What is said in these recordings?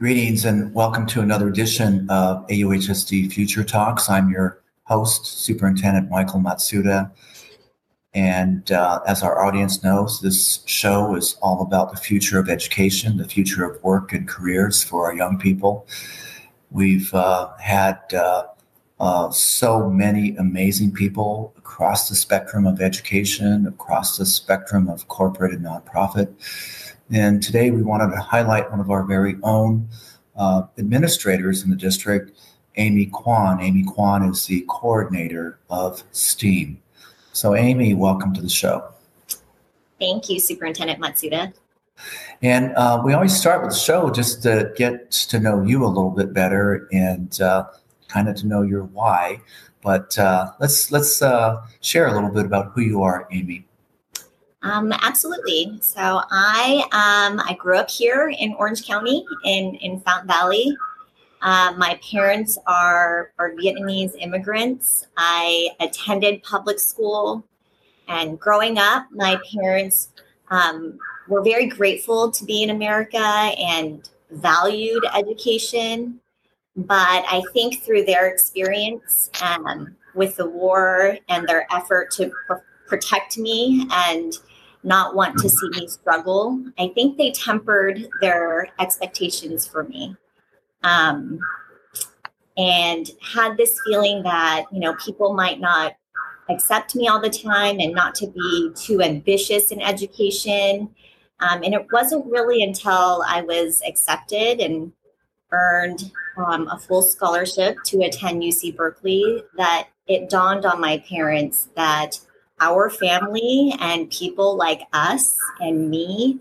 Greetings and welcome to another edition of AUHSD Future Talks. I'm your host, Superintendent Michael Matsuda. And uh, as our audience knows, this show is all about the future of education, the future of work and careers for our young people. We've uh, had uh, uh so many amazing people across the spectrum of education, across the spectrum of corporate and nonprofit and today we wanted to highlight one of our very own uh, administrators in the district, Amy Kwan. Amy Kwan is the coordinator of STEAM. So, Amy, welcome to the show. Thank you, Superintendent Matsuda. And uh, we always start with the show just to get to know you a little bit better and uh, kind of to know your why. But uh, let's let's uh, share a little bit about who you are, Amy. Um, absolutely. So I um, I grew up here in Orange County in in Fountain Valley. Uh, my parents are are Vietnamese immigrants. I attended public school, and growing up, my parents um, were very grateful to be in America and valued education. But I think through their experience um, with the war and their effort to pr- protect me and not want to see me struggle. I think they tempered their expectations for me. Um, and had this feeling that, you know, people might not accept me all the time and not to be too ambitious in education. Um, and it wasn't really until I was accepted and earned um, a full scholarship to attend UC Berkeley that it dawned on my parents that our family and people like us and me,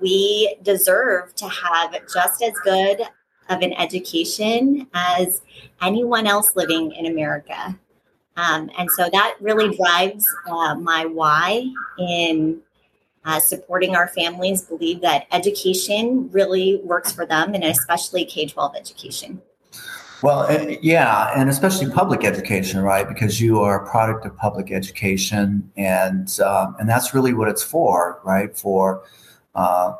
we deserve to have just as good of an education as anyone else living in America. Um, and so that really drives uh, my why in uh, supporting our families believe that education really works for them and especially K 12 education. Well, eh, yeah, and especially public education, right? Because you are a product of public education, and um, and that's really what it's for, right? For uh,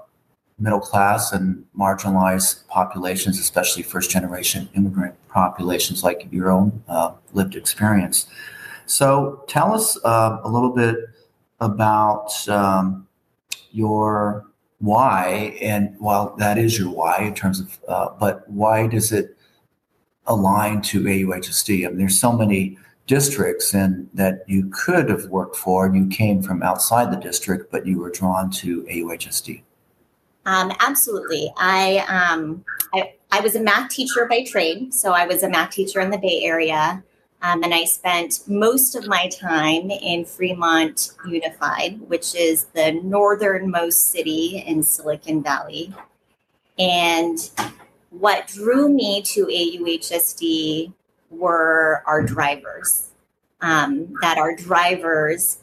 middle class and marginalized populations, especially first generation immigrant populations, like your own uh, lived experience. So, tell us uh, a little bit about um, your why, and well, that is your why in terms of, uh, but why does it aligned to AUHSD. I mean, there's so many districts and that you could have worked for, and you came from outside the district, but you were drawn to AUHSD. Um, absolutely. I, um, I, I was a math teacher by trade, so I was a math teacher in the Bay Area, um, and I spent most of my time in Fremont Unified, which is the northernmost city in Silicon Valley. And what drew me to AUHSD were our drivers. Um, that our drivers,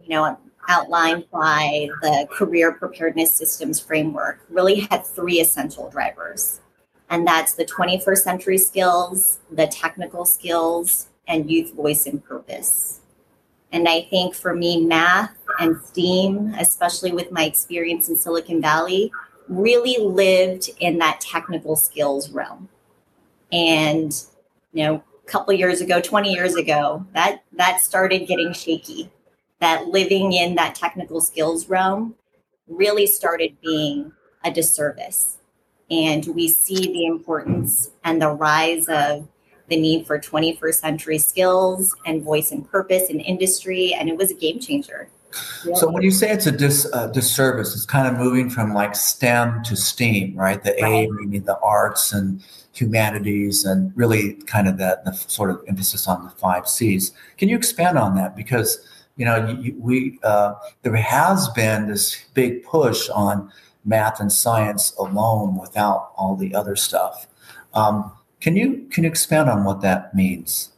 you know, outlined by the Career Preparedness Systems Framework, really had three essential drivers. And that's the 21st century skills, the technical skills, and youth voice and purpose. And I think for me, math and STEAM, especially with my experience in Silicon Valley, really lived in that technical skills realm. And, you know, a couple years ago, 20 years ago, that that started getting shaky. That living in that technical skills realm really started being a disservice. And we see the importance and the rise of the need for 21st century skills and voice and purpose in industry. And it was a game changer. So when you say it's a dis, uh, disservice, it's kind of moving from like STEM to STEAM, right? The right. A meaning the arts and humanities, and really kind of that the sort of emphasis on the five C's. Can you expand on that? Because you know you, we uh, there has been this big push on math and science alone without all the other stuff. Um, can you can you expand on what that means?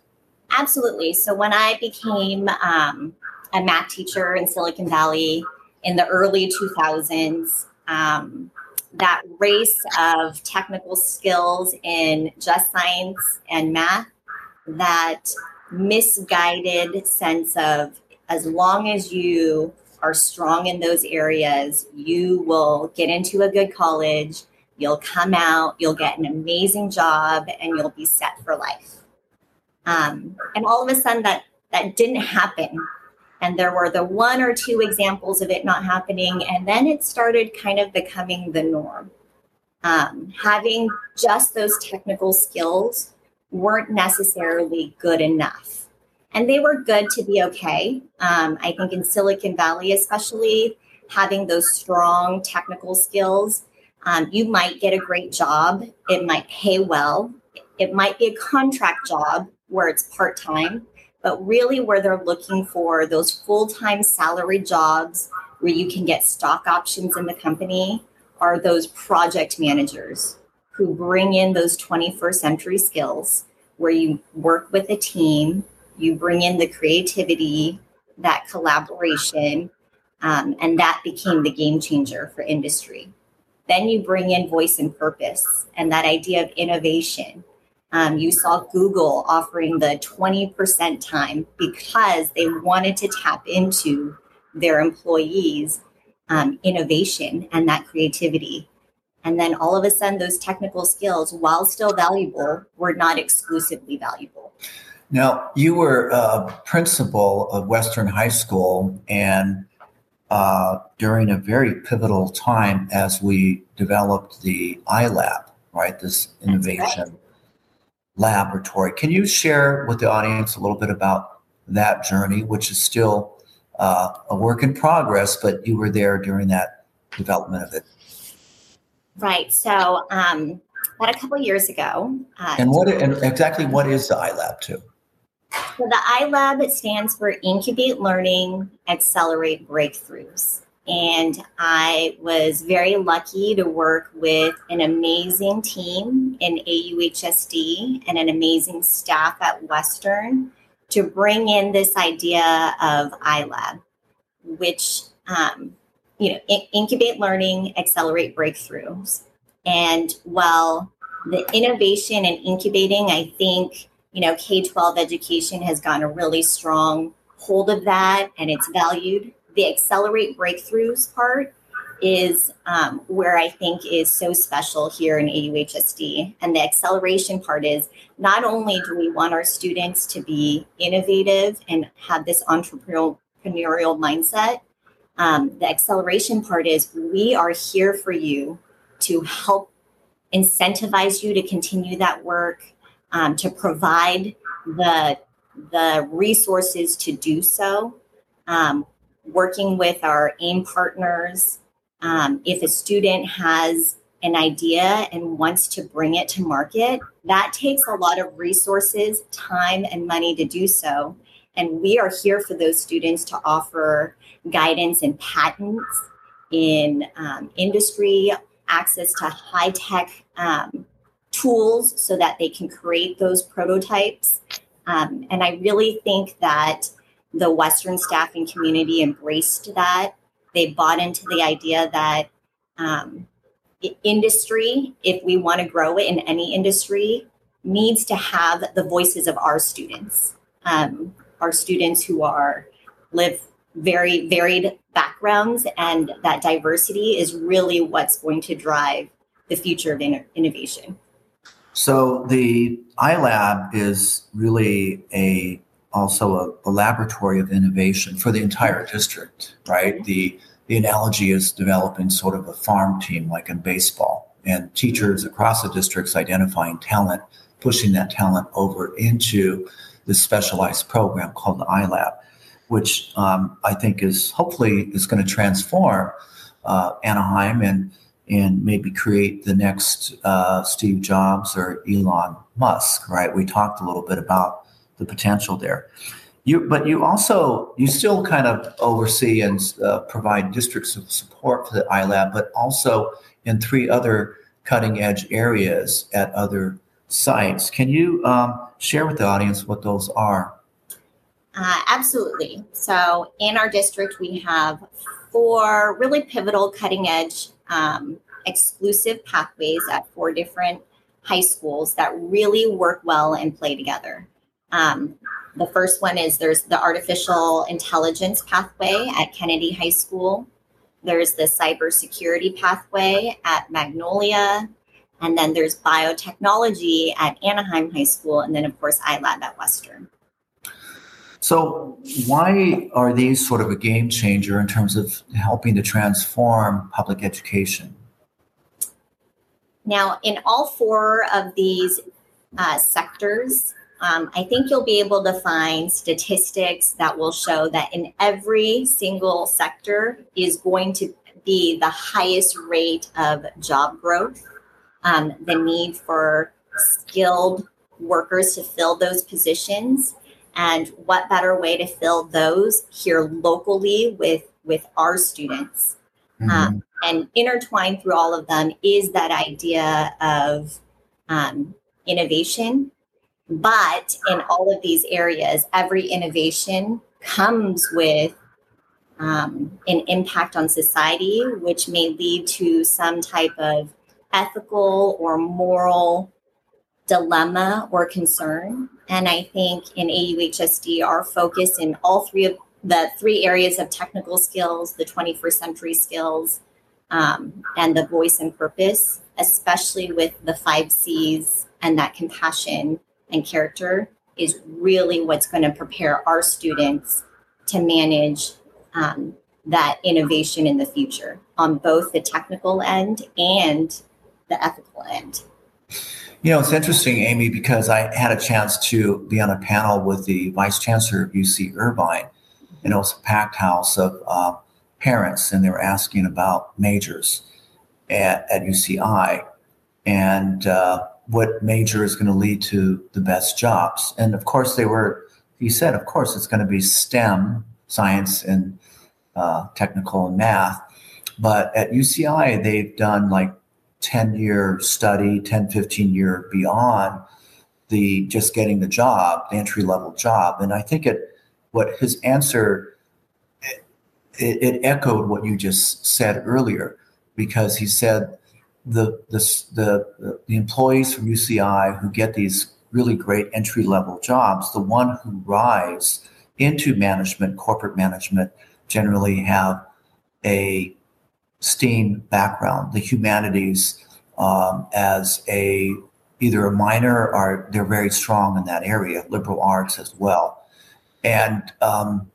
Absolutely. So when I became um, a math teacher in Silicon Valley in the early 2000s. Um, that race of technical skills in just science and math, that misguided sense of as long as you are strong in those areas, you will get into a good college, You'll come out, you'll get an amazing job, and you'll be set for life. Um, and all of a sudden, that that didn't happen. And there were the one or two examples of it not happening, and then it started kind of becoming the norm. Um, having just those technical skills weren't necessarily good enough. And they were good to be okay. Um, I think in Silicon Valley, especially, having those strong technical skills, um, you might get a great job. It might pay well. It might be a contract job where it's part time, but really where they're looking for those full time salary jobs where you can get stock options in the company are those project managers who bring in those 21st century skills where you work with a team, you bring in the creativity, that collaboration, um, and that became the game changer for industry. Then you bring in voice and purpose and that idea of innovation. Um, you saw Google offering the 20% time because they wanted to tap into their employees' um, innovation and that creativity. And then all of a sudden, those technical skills, while still valuable, were not exclusively valuable. Now, you were a principal of Western High School, and uh, during a very pivotal time as we developed the iLab, right? This innovation. Laboratory. Can you share with the audience a little bit about that journey, which is still uh, a work in progress, but you were there during that development of it? Right. So, um, about a couple years ago. Uh, and what and exactly what is the iLab too? So the iLab stands for Incubate Learning, Accelerate Breakthroughs. And I was very lucky to work with an amazing team in AUHSD and an amazing staff at Western to bring in this idea of iLab, which um, you know, in- incubate learning, accelerate breakthroughs. And while the innovation and incubating, I think, you know, K 12 education has gotten a really strong hold of that and it's valued. The accelerate breakthroughs part is um, where I think is so special here in AUHSD. And the acceleration part is not only do we want our students to be innovative and have this entrepreneurial mindset, um, the acceleration part is we are here for you to help incentivize you to continue that work, um, to provide the the resources to do so. Um, working with our AIM partners, um, if a student has an idea and wants to bring it to market, that takes a lot of resources, time, and money to do so. And we are here for those students to offer guidance in patents, in um, industry, access to high tech um, tools so that they can create those prototypes. Um, and I really think that the Western staffing community embraced that. They bought into the idea that um, industry, if we want to grow it in any industry, needs to have the voices of our students. Um, our students who are live very varied backgrounds and that diversity is really what's going to drive the future of in- innovation so the ilab is really a also a, a, laboratory of innovation for the entire district right the the analogy is developing sort of a farm team like in baseball and teachers across the districts identifying talent pushing that talent over into this specialized program called the iLab, which um, I think is hopefully is going to transform uh, Anaheim and and maybe create the next uh, Steve Jobs or Elon Musk. Right? We talked a little bit about the potential there. You, but you also you still kind of oversee and uh, provide districts of support for the iLab, but also in three other cutting edge areas at other sites. Can you um, share with the audience what those are? Uh, absolutely. So, in our district, we have four really pivotal cutting edge um, exclusive pathways at four different high schools that really work well and play together. Um, the first one is there's the artificial intelligence pathway at Kennedy High School. There's the cybersecurity pathway at Magnolia. And then there's biotechnology at Anaheim High School. And then, of course, iLab at Western. So, why are these sort of a game changer in terms of helping to transform public education? Now, in all four of these uh, sectors, um, I think you'll be able to find statistics that will show that in every single sector is going to be the highest rate of job growth, um, the need for skilled workers to fill those positions and what better way to fill those here locally with with our students. Mm-hmm. um, and intertwined through all of them is that idea of um, innovation but in all of these areas every innovation comes with um, an impact on society which may lead to some type of ethical or moral dilemma or concern. And I think in AUHSD, our focus in all three of the three areas of technical skills, the 21st century skills, um, and the voice and purpose, especially with the five C's and that compassion and character, is really what's going to prepare our students to manage um, that innovation in the future on both the technical end and the ethical end. You know, it's interesting, Amy, because I had a chance to be on a panel with the vice chancellor of UC Irvine, and it was a packed house of uh, parents, and they were asking about majors at, at UCI and uh, what major is going to lead to the best jobs. And of course, they were, he said, of course, it's going to be STEM, science and uh, technical and math. But at UCI, they've done like 10 year study, 10, 15 year beyond the just getting the job, the entry level job. And I think it, what his answer, it, it echoed what you just said earlier, because he said the, the, the, the employees from UCI who get these really great entry level jobs, the one who rise into management, corporate management, generally have a STEAM background, the humanities, um, as a either a minor or they're very strong in that area, liberal arts as well. And um,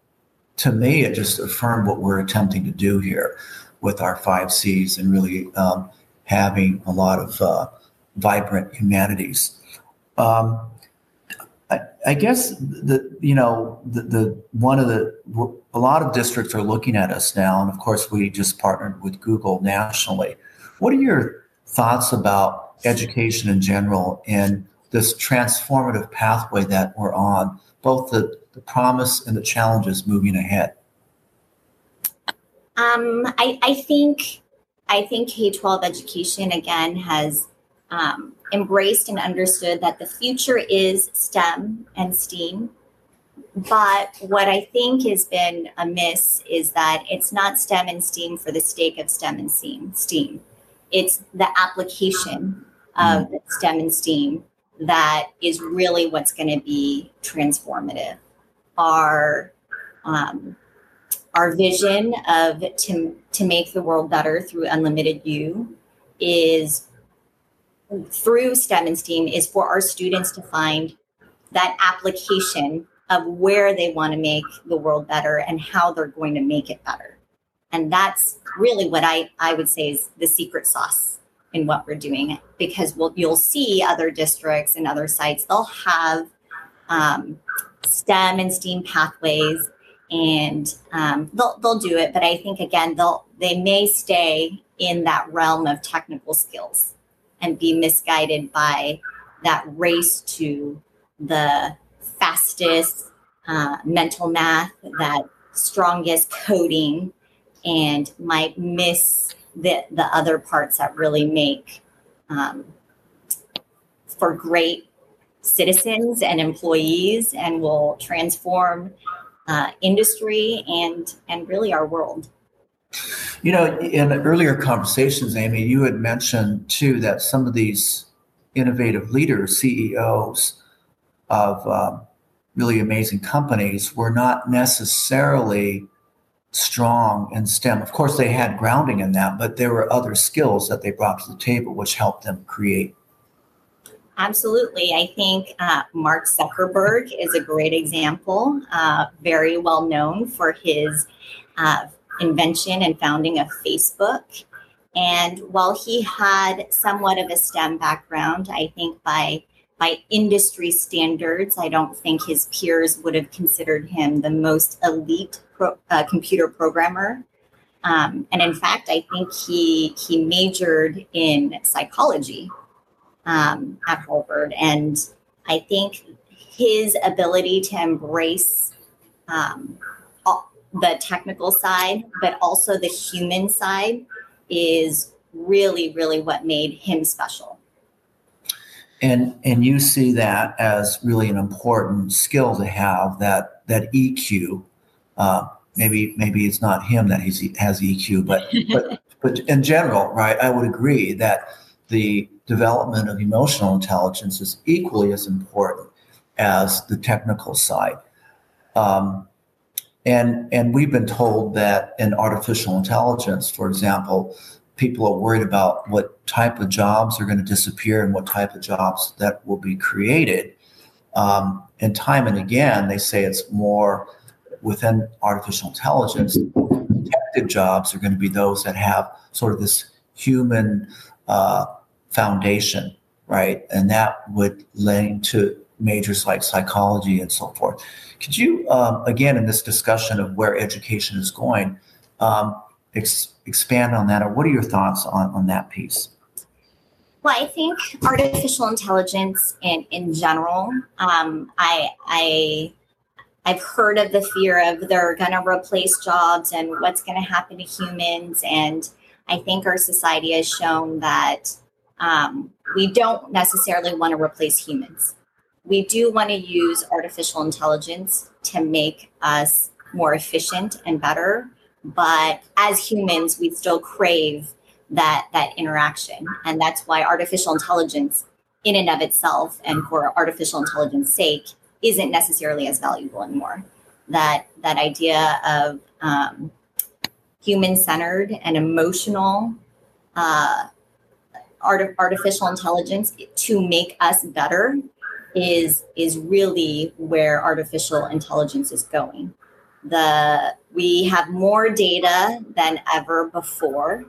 to me, it just affirmed what we're attempting to do here with our five C's and really um, having a lot of uh, vibrant humanities. Um, I, I, guess the you know the, the one of the a lot of districts are looking at us now, and of course we just partnered with Google nationally. What are your thoughts about education in general and this transformative pathway that we're on, both the, the promise and the challenges moving ahead? Um, I, I think I think K twelve education again has um, embraced and understood that the future is STEM and STEAM. But what I think has been amiss is that it's not STEM and STEAM for the sake of STEM and STEAM. STEAM. It's the application of mm. STEM and STEAM that is really what's going to be transformative. Our um, our vision of to to make the world better through unlimited You is through STEM and STEAM is for our students to find that application of where they want to make the world better and how they're going to make it better. And that's really what I, I would say is the secret sauce in what we're doing because we'll, you'll see other districts and other sites, they'll have um, STEM and STEAM pathways and um, they'll, they'll do it. But I think, again, they'll, they may stay in that realm of technical skills and be misguided by that race to the fastest uh, mental math, that strongest coding, and might miss the, the other parts that really make um, for great citizens and employees and will transform uh, industry and and really our world. You know, in earlier conversations, Amy, you had mentioned too that some of these innovative leaders, CEOs of um, really amazing companies, were not necessarily strong in STEM. Of course, they had grounding in that, but there were other skills that they brought to the table which helped them create. Absolutely. I think uh, Mark Zuckerberg is a great example, uh, very well known for his uh, invention and founding of Facebook. And while he had somewhat of a STEM background, I think by by industry standards, I don't think his peers would have considered him the most elite pro, uh, computer programmer. Um, and in fact, I think he he majored in psychology um, at Harvard, and I think his ability to embrace um, the technical side, but also the human side, is really, really what made him special. And and you see that as really an important skill to have that that EQ. Uh, maybe maybe it's not him that he's, has EQ, but but but in general, right? I would agree that the development of emotional intelligence is equally as important as the technical side. Um, and and we've been told that in artificial intelligence, for example, people are worried about what type of jobs are going to disappear and what type of jobs that will be created. Um, and time and again, they say it's more within artificial intelligence. Detective jobs are going to be those that have sort of this human uh, foundation, right? And that would lend to majors like psychology and so forth. Could you, um, again, in this discussion of where education is going, um, ex- expand on that, or what are your thoughts on, on that piece? Well, I think artificial intelligence in in general, um, I I I've heard of the fear of they're going to replace jobs and what's going to happen to humans, and I think our society has shown that um, we don't necessarily want to replace humans. We do want to use artificial intelligence to make us more efficient and better, but as humans we still crave that that interaction and that's why artificial intelligence in and of itself and for artificial intelligence sake isn't necessarily as valuable anymore that that idea of um, human centered and emotional uh, art- artificial intelligence to make us better is is really where artificial intelligence is going. The we have more data than ever before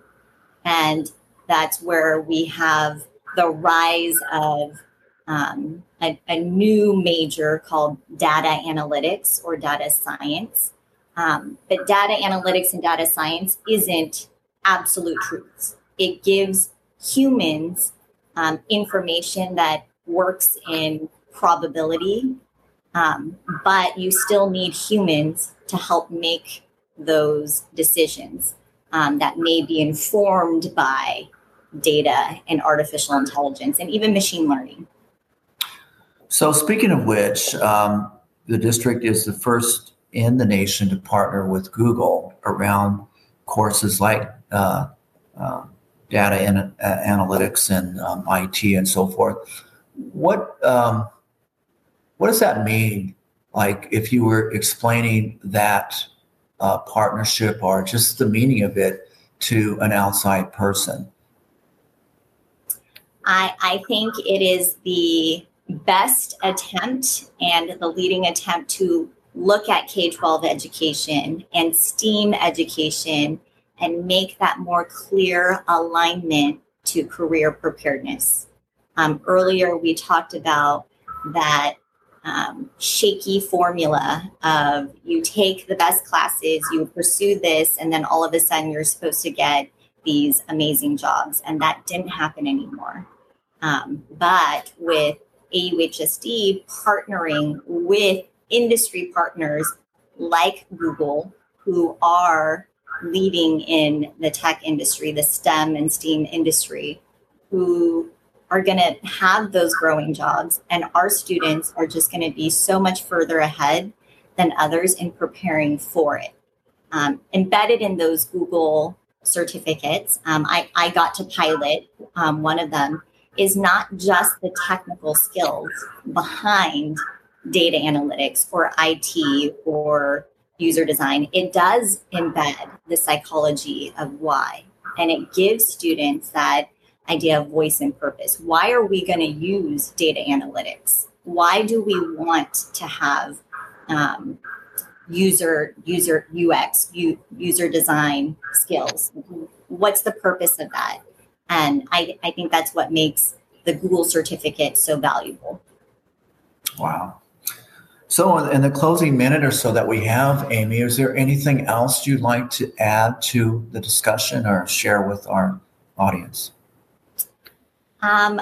and that's where we have the rise of um, a, a, new major called data analytics or data science um, but data analytics and data science isn't absolute truths it gives humans um, information that works in probability um, but you still need humans to help make those decisions um, that may be informed by data and artificial intelligence and even machine learning. So, speaking of which, um, the district is the first in the nation to partner with Google around courses like uh, uh, data and analytics and um, IT and so forth. What um, what does that mean like if you were explaining that uh, partnership or just the meaning of it to an outside person? I, I think it is the best attempt and the leading attempt to look at K 12 education and STEAM education and make that more clear alignment to career preparedness. Um, earlier, we talked about that um, shaky formula of you take the best classes, you pursue this, and then all of a sudden you're supposed to get these amazing jobs. And that didn't happen anymore. Um, but with AUHSD partnering with industry partners like Google, who are leading in the tech industry, the STEM and STEAM industry, who are going to have those growing jobs, and our students are just going to be so much further ahead than others in preparing for it. Um, embedded in those Google certificates, um, I, I, got to pilot um, one of them, is not just the technical skills behind data analytics or IT or user design, it does embed the psychology of why. And it gives students that idea of voice and purpose. Why are we going to use data analytics? Why do we want to have um, user user UX u, user design skills? What's the purpose of that? And I, I think that's what makes the Google certificate so valuable. Wow. So, in the closing minute or so that we have, Amy, is there anything else you'd like to add to the discussion or share with our audience? Um,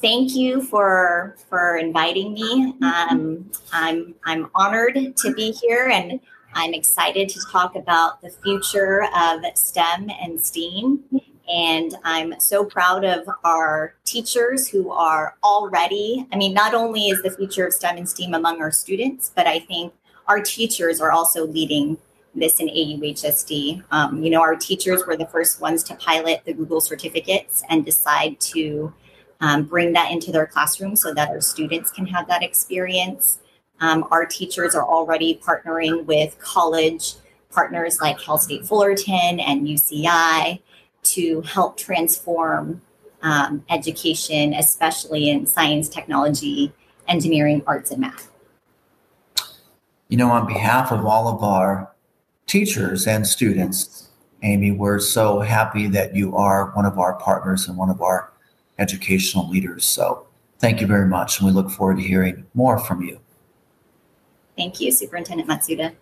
thank you for for inviting me. Um, I'm I'm honored to be here, and I'm excited to talk about the future of STEM and STEAM and I'm so proud of our teachers who are already, I mean, not only is the future of STEM and STEAM among our students, but I think our teachers are also leading this in AUHSD. Um, you know, our teachers were the first ones to pilot the Google certificates and decide to um, bring that into their classroom so that our students can have that experience. Um, our teachers are already partnering with college partners like Cal State Fullerton and UCI to help transform um, education, especially in science, technology, engineering, arts, and math. You know, on behalf of all of our teachers and students, Amy, we're so happy that you are one of our partners and one of our educational leaders. So thank you very much. And we look forward to hearing more from you. Thank you, Superintendent Matsuda.